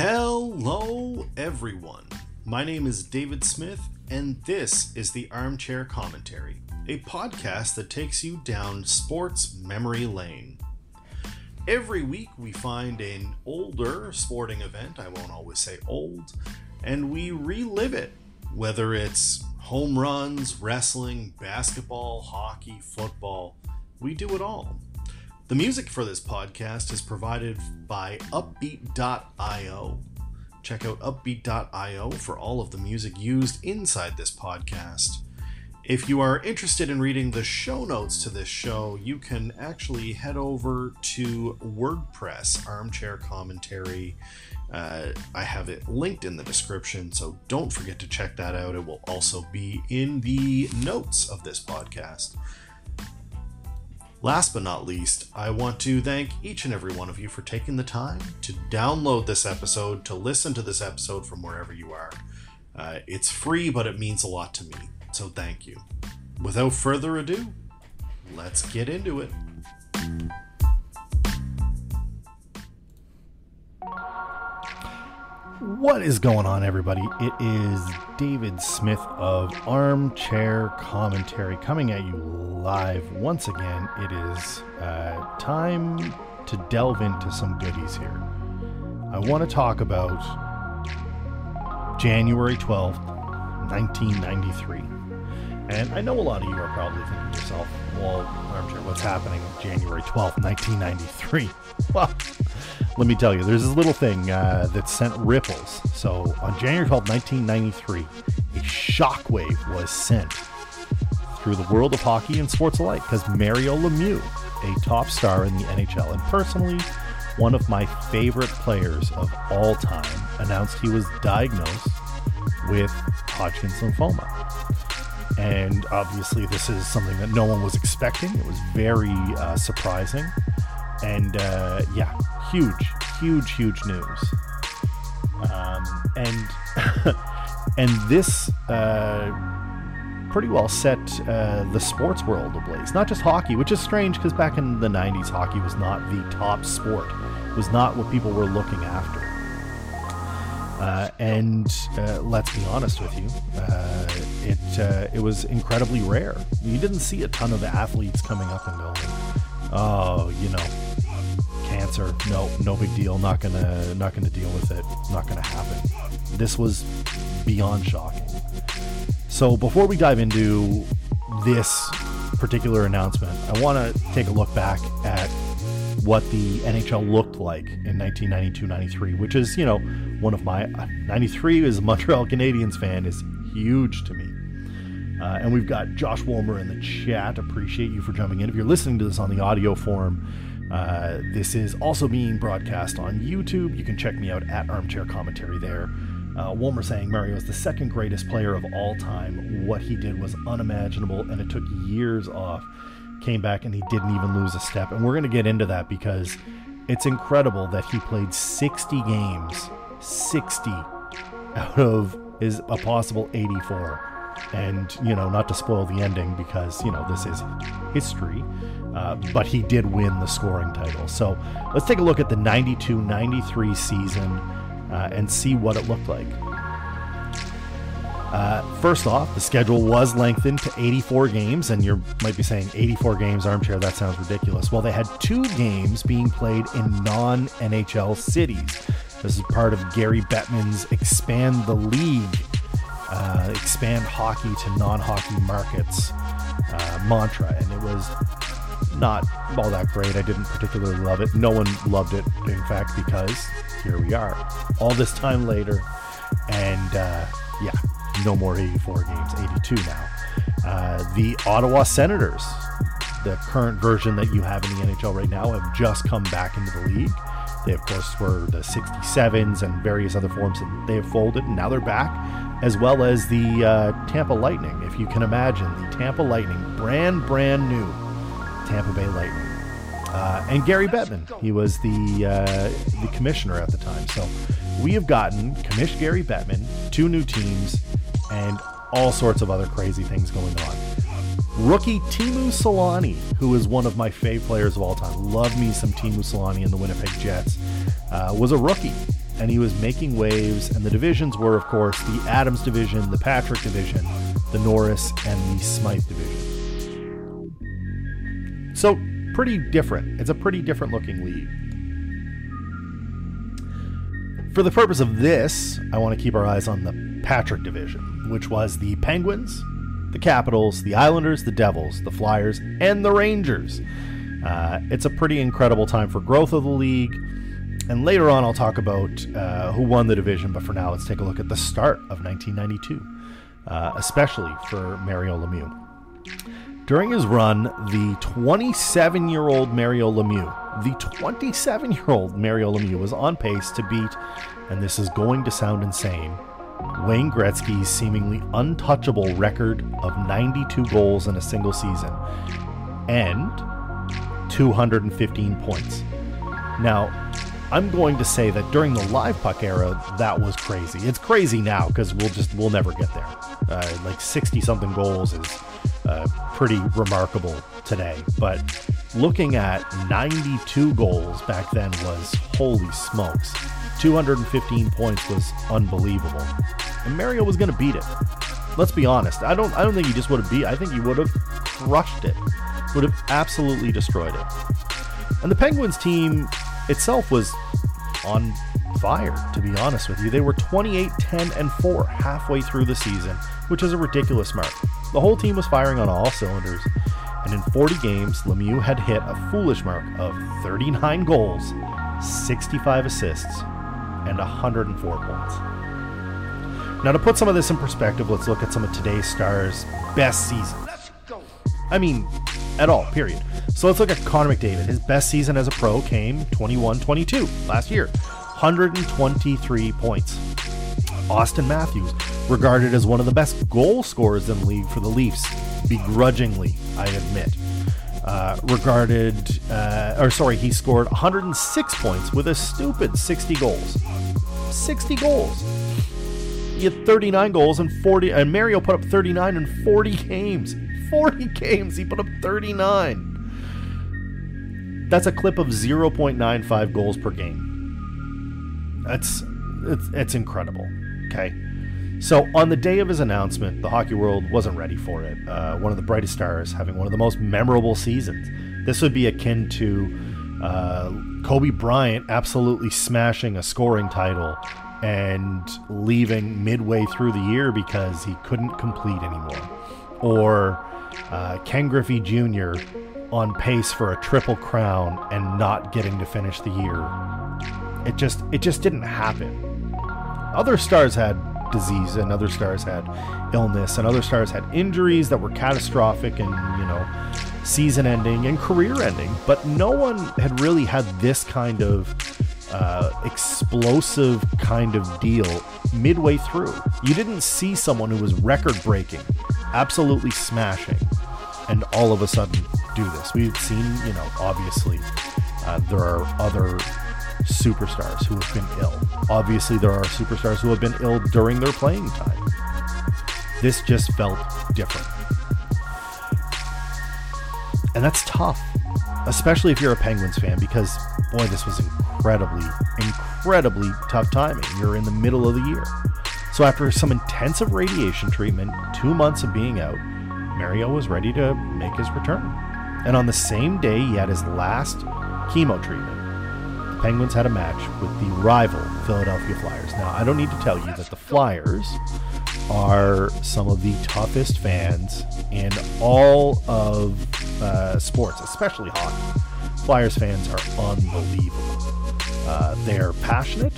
Hello, everyone. My name is David Smith, and this is the Armchair Commentary, a podcast that takes you down sports memory lane. Every week, we find an older sporting event, I won't always say old, and we relive it, whether it's home runs, wrestling, basketball, hockey, football, we do it all. The music for this podcast is provided by Uppbeat.io. Check out Uppbeat.io for all of the music used inside this podcast. If you are interested in reading the show notes to this show, you can actually head over to WordPress Armchair Commentary. Uh, I have it linked in the description, so don't forget to check that out. It will also be in the notes of this podcast. Last but not least, I want to thank each and every one of you for taking the time to download this episode, to listen to this episode from wherever you are. Uh, it's free, but it means a lot to me, so thank you. Without further ado, let's get into it. What is going on, everybody? It is David Smith of Armchair Commentary coming at you live once again. It is uh, time to delve into some goodies here. I want to talk about January 12th, 1993. And I know a lot of you are probably thinking to yourself, well, Armchair, what's happening January 12th, 1993? Well, let me tell you, there's this little thing uh, that sent ripples. So on January 12, 1993, a shockwave was sent through the world of hockey and sports alike because Mario Lemieux, a top star in the NHL and personally one of my favorite players of all time, announced he was diagnosed with Hodgkin's lymphoma. And obviously, this is something that no one was expecting. It was very uh, surprising. And uh, yeah, huge, huge, huge news. Um, and and this uh, pretty well set uh, the sports world ablaze. Not just hockey, which is strange because back in the '90s, hockey was not the top sport. Was not what people were looking after. Uh, and uh, let's be honest with you, uh, it uh, it was incredibly rare. You didn't see a ton of athletes coming up and going, "Oh, you know, cancer. No, no big deal. Not gonna not gonna deal with it. Not gonna happen." This was beyond shocking. So before we dive into this particular announcement, I want to take a look back at what the NHL looked like in 1992-93, which is, you know, one of my 93 as a Montreal Canadiens fan is huge to me. Uh, and we've got Josh Wolmer in the chat. Appreciate you for jumping in. If you're listening to this on the audio form, uh, this is also being broadcast on YouTube. You can check me out at Armchair Commentary there. Uh, saying Mario is the second greatest player of all time. What he did was unimaginable, and it took years off. Came back and he didn't even lose a step. And we're going to get into that because it's incredible that he played 60 games, 60 out of his a possible 84. And, you know, not to spoil the ending because, you know, this is history, uh, but he did win the scoring title. So let's take a look at the 92 93 season uh, and see what it looked like. Uh, first off, the schedule was lengthened to 84 games, and you might be saying 84 games, armchair, that sounds ridiculous. Well, they had two games being played in non NHL cities. This is part of Gary Bettman's Expand the League, uh, expand hockey to non hockey markets uh, mantra, and it was not all that great. I didn't particularly love it. No one loved it, in fact, because here we are, all this time later, and uh, yeah no more 84 games, 82 now. Uh, the Ottawa Senators, the current version that you have in the NHL right now, have just come back into the league. They, of course, were the 67s and various other forms that they have folded, and now they're back, as well as the uh, Tampa Lightning. If you can imagine, the Tampa Lightning, brand, brand new Tampa Bay Lightning. Uh, and Gary Bettman, he was the uh, the commissioner at the time. So we have gotten Commish Gary Bettman, two new teams, and all sorts of other crazy things going on. Rookie Teemu Selanne, who is one of my favorite players of all time, love me some Teemu Selanne in the Winnipeg Jets, uh, was a rookie. and he was making waves. And the divisions were, of course, the Adams division, the Patrick division, the Norris, and the Smythe division. So, pretty different. It's a pretty different looking league. For the purpose of this, I want to keep our eyes on the Patrick division, which was the Penguins, the Capitals, the Islanders, the Devils, the Flyers, and the Rangers. Uh, it's a pretty incredible time for growth of the league. And later on, I'll talk about uh, who won the division. But for now, let's take a look at the start of 1992, uh, especially for Mario Lemieux. During his run, the 27 year old Mario Lemieux, the 27 year old Mario Lemieux was on pace to beat, and this is going to sound insane, Wayne Gretzky's seemingly untouchable record of 92 goals in a single season and 215 points. Now, I'm going to say that during the live puck era, that was crazy. It's crazy now because we'll just we'll never get there. Uh, like 60 something goals is uh, pretty remarkable today, but looking at 92 goals back then was holy smokes. 215 points was unbelievable, and Mario was going to beat it. Let's be honest. I don't. I don't think he just would have beat. I think he would have crushed it. Would have absolutely destroyed it. And the Penguins team itself was on fire, to be honest with you. They were 28, 10, and 4 halfway through the season, which is a ridiculous mark. The whole team was firing on all cylinders, and in 40 games, Lemieux had hit a foolish mark of 39 goals, 65 assists, and 104 points. Now, to put some of this in perspective, let's look at some of today's stars' best seasons. I mean, at all, period. So let's look at Connor McDavid. His best season as a pro came 21 22 last year, 123 points. Austin Matthews, regarded as one of the best goal scorers in the league for the Leafs, begrudgingly, I admit. Uh, regarded, uh, or sorry, he scored 106 points with a stupid 60 goals. 60 goals. He had 39 goals and 40, and Mario put up 39 in 40 games. 40 games, he put up 39. That's a clip of 0.95 goals per game. That's it's, it's incredible. Okay. So, on the day of his announcement, the hockey world wasn't ready for it. Uh, one of the brightest stars having one of the most memorable seasons. This would be akin to uh, Kobe Bryant absolutely smashing a scoring title and leaving midway through the year because he couldn't complete anymore. Or uh, Ken Griffey Jr. on pace for a triple crown and not getting to finish the year. It just it just didn't happen. Other stars had disease and other stars had illness and other stars had injuries that were catastrophic and you know season ending and career ending. But no one had really had this kind of uh, explosive kind of deal midway through. You didn't see someone who was record breaking absolutely smashing and all of a sudden do this. We've seen you know obviously uh, there are other superstars who have been ill. Obviously, there are superstars who have been ill during their playing time. This just felt different. And that's tough, especially if you're a Penguins fan, because, boy, this was incredibly, incredibly tough timing. You're in the middle of the year. So, after some intensive radiation treatment, two months of being out, Mario was ready to make his return. And on the same day, he had his last chemo treatment. Penguins had a match with the rival Philadelphia Flyers. Now, I don't need to tell you that the Flyers are some of the toughest fans in all of uh, sports, especially hockey. Flyers fans are unbelievable. Uh, they're passionate,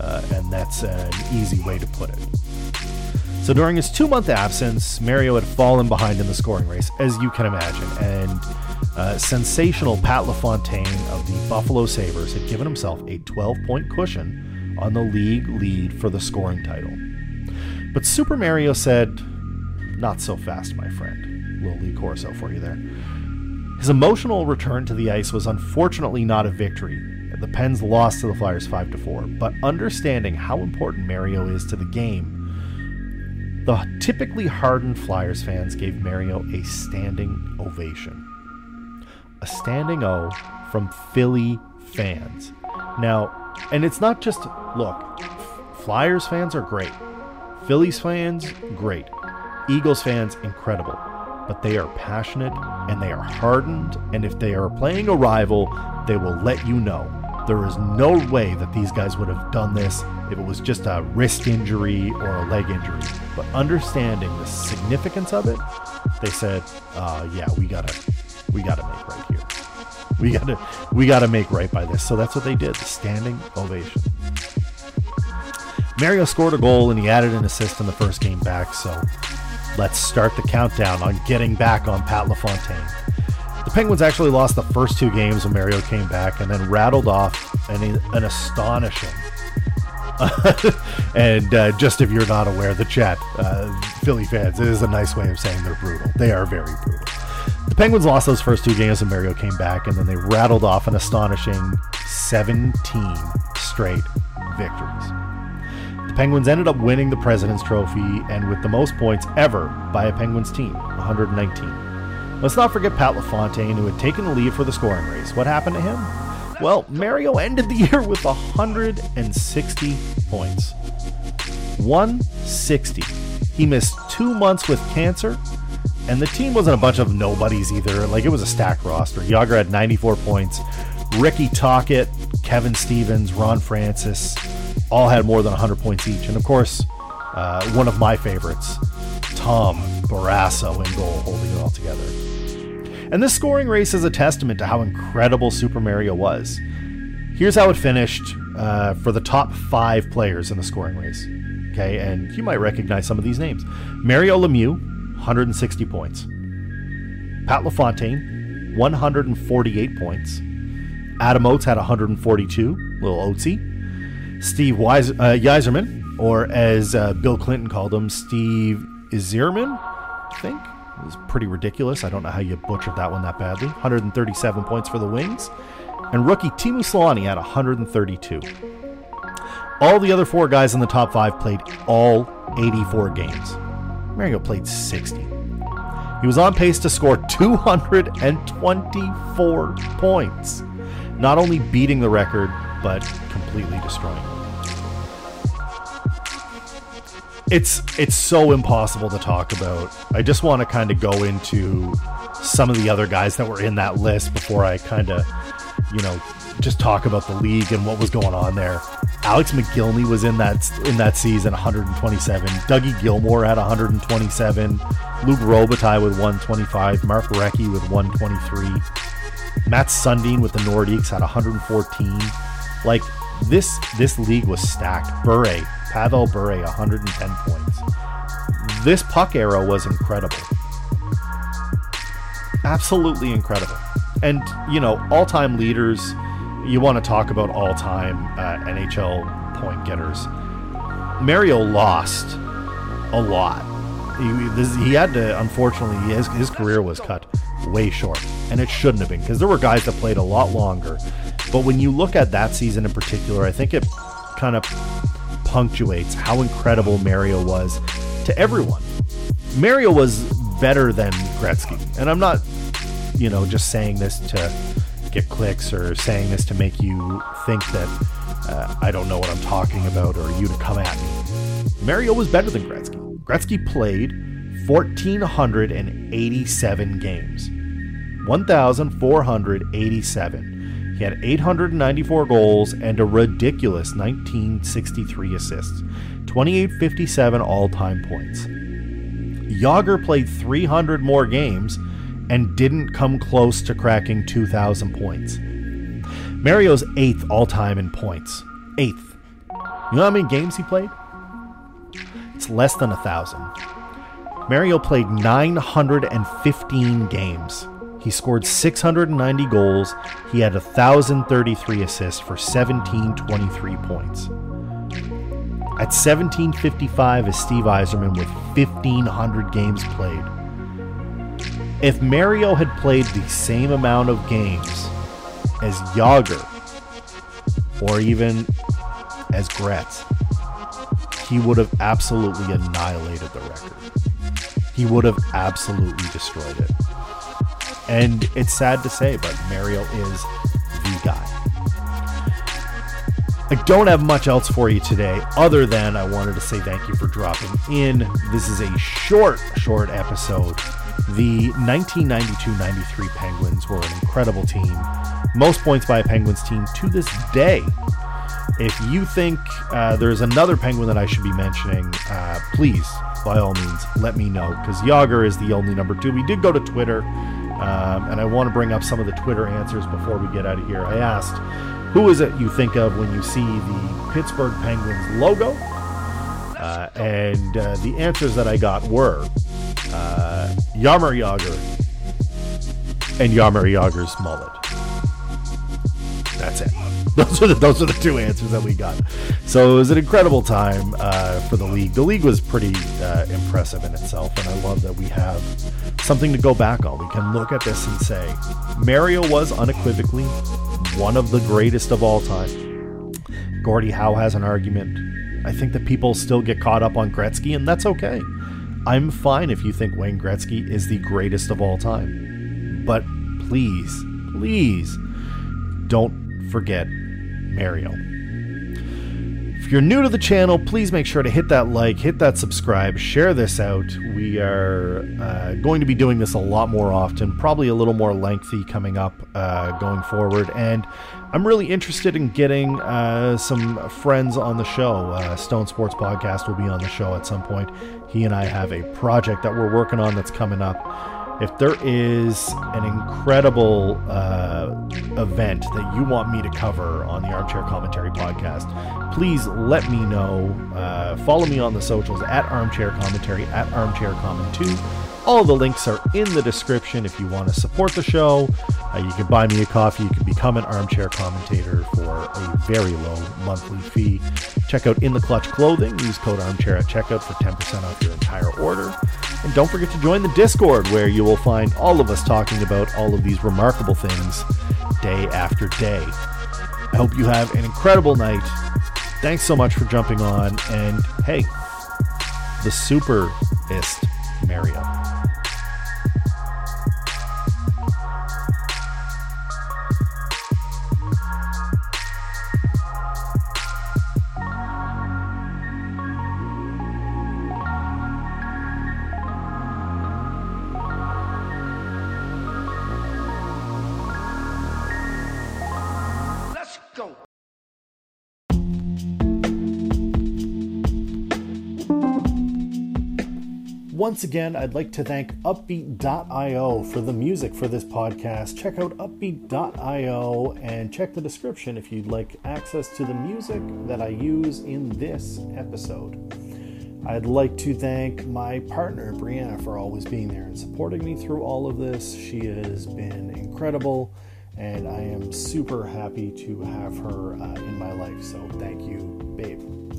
uh, and that's an easy way to put it. So during his two month absence, Mario had fallen behind in the scoring race, as you can imagine, and uh, sensational Pat LaFontaine of the Buffalo Sabres had given himself a 12 point cushion on the league lead for the scoring title. But Super Mario said, Not so fast, my friend. Little Lee Corso for you there. His emotional return to the ice was unfortunately not a victory. The Pens lost to the Flyers 5 4, but understanding how important Mario is to the game, the typically hardened Flyers fans gave Mario a standing ovation a standing O from Philly fans. Now, And it's not just, look, Flyers fans are great. Phillies fans, great. Eagles fans, incredible. But they are passionate and they are hardened. And if they are playing a rival, they will let you know. There is no way that these guys would have done this if it was just a wrist injury or a leg injury. But understanding the significance of it, they said, uh, "Yeah, we gotta, we gotta make right here. We gotta, we gotta make right by this." So that's what they did. Standing ovation. Mario scored a goal and he added an assist in the first game back. So let's start the countdown on getting back on Pat LaFontaine. The Penguins actually lost the first two games when Mario came back and then rattled off an, an astonishing. and uh, just if you're not aware, the chat, uh, Philly fans, it is a nice way of saying they're brutal. They are very brutal. Penguins lost those first two games and Mario came back, and then they rattled off an astonishing 17 straight victories. The Penguins ended up winning the President's Trophy and with the most points ever by a Penguins team, 119. Let's not forget Pat LaFontaine, who had taken the lead for the scoring race. What happened to him? Well, Mario ended the year with 160 points. 160. He missed two months with cancer, and the team wasn't a bunch of nobodies either. Like, it was a stacked roster. Jagr had 94 points. Ricky Tocchet, Kevin Stevens, Ron Francis all had more than 100 points each. And of course, uh, one of my favorites, Tom Barrasso in goal, holding it all together. And this scoring race is a testament to how incredible Super Mario was. Here's how it finished uh, for the top five players in the scoring race. Okay, and you might recognize some of these names Mario Lemieux, 160 points. Pat LaFontaine, 148 points. Adam Oates had 142, little Oatesy. Steve Weis- uh, or as uh, Bill Clinton called him, Steve Yzerman, I think. It was pretty ridiculous. I don't know how you butchered that one that badly. 137 points for the Wings. And rookie Teemu Selanne had 132. All the other four guys in the top five played all 84 games. Mario played 60. He was on pace to score 224 points, not only beating the record, but completely destroying it. it's it's so impossible to talk about. I just want to kind of go into some of the other guys that were in that list before I kind of, you know, just talk about the league and what was going on there. Alex Mogilny was in that in that season, 127. Dougie Gilmour had 127. Luc Robitaille with 125. Mark Recchi with 123. Matt Sundin with the Nordiques had 114. Like this this league was stacked. Bure Pavel Bure, 110 points. This puck era was incredible. Absolutely incredible. And, you know, all time leaders, you want to talk about all time uh, NHL point getters. Mario lost a lot. He, this, he had to, unfortunately, his, his career was cut way short. And it shouldn't have been because there were guys that played a lot longer. But when you look at that season in particular, I think it kind of punctuates how incredible Mario was to everyone. Mario was better than Gretzky. And I'm not, you know, just saying this to get clicks or saying this to make you think that uh, I don't know what I'm talking about or you to come at me. Mario was better than Gretzky. Gretzky played 1,487 games. 1,487. He had 894 goals and a ridiculous 1963 assists, 2857 all time points. Jagr played 300 more games and didn't come close to cracking 2,000 points. Mario's eighth all time in points. Eighth. You know how many games he played? It's less than a thousand. Mario played 915 games. He scored 690 goals. He had 1,033 assists for 1723 points. At 1755 is Steve Yzerman with 1,500 games played. If Mario had played the same amount of games as Jagr, or even as Gretz, he would have absolutely annihilated the record. He would have absolutely destroyed it. And it's sad to say, but Mario is the guy. I don't have much else for you today other than I wanted to say thank you for dropping in. This is a short, short episode. The 1992 93 Penguins were an incredible team. Most points by a Penguins team to this day. If you think uh, there's another Penguin that I should be mentioning, uh, please, by all means, let me know because Jagr is the only number two. We did go to Twitter, um, and I want to bring up some of the Twitter answers before we get out of here. I asked, who is it you think of when you see the Pittsburgh Penguins logo? Uh, and uh, the answers that I got were uh, Jaromir Jagr and Jaromir Jagr's mullet. That's it. Those are the those are the two answers that we got. So it was an incredible time uh, for the league. The league was pretty uh, impressive in itself, and I love that we have something to go back on. We can look at this and say Mario was unequivocally one of the greatest of all time. Gordie Howe has an argument. I think that people still get caught up on Gretzky, and that's okay. I'm fine if you think Wayne Gretzky is the greatest of all time. But please, please don't forget Mario. If you're new to the channel, please make sure to hit that like, hit that subscribe, share this out. We are uh, going to be doing this a lot more often, probably a little more lengthy coming up uh, going forward. And I'm really interested in getting uh, some friends on the show. Uh, Stone Sports Podcast will be on the show at some point. He and I have a project that we're working on that's coming up if there is an incredible uh, event that you want me to cover on the Armchair Commentary podcast, please let me know. Uh, follow me on the socials at Armchair Commentary, at Armchair Comment 2. All the links are in the description if you want to support the show. Uh, you can buy me a coffee. You can become an armchair commentator for a very low monthly fee. Check out In the Clutch Clothing. Use code armchair at checkout for 10% off your entire order. And don't forget to join the Discord where you will find all of us talking about all of these remarkable things day after day. I hope you have an incredible night. Thanks so much for jumping on. And hey, the superist Mario. Once again, I'd like to thank Uppbeat.io for the music for this podcast. Check out Uppbeat.io and check the description if you'd like access to the music that I use in this episode. I'd like to thank my partner, Brianna, for always being there and supporting me through all of this. She has been incredible, and I am super happy to have her uh, in my life. So thank you, babe.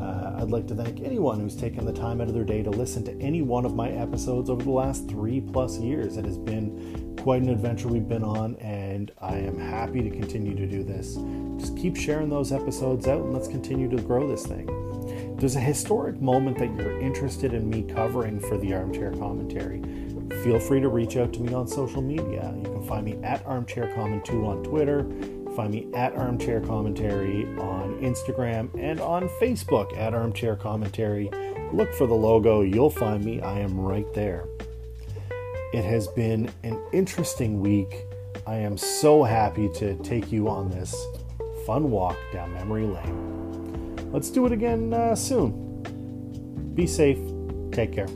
Uh, I'd like to thank anyone who's taken the time out of their day to listen to any one of my episodes over the last three plus years. It has been quite an adventure we've been on, and I am happy to continue to do this. Just keep sharing those episodes out, and let's continue to grow this thing. There's a historic moment that you're interested in me covering for the Armchair Commentary, feel free to reach out to me on social media. You can find me at Armchair Comment 2 on Twitter. Find me at Armchair Commentary on Instagram and on Facebook at Armchair Commentary. Look for the logo, you'll find me. I am right there. It has been an interesting week. I am so happy to take you on this fun walk down memory lane. Let's do it again uh, soon. Be safe. Take care.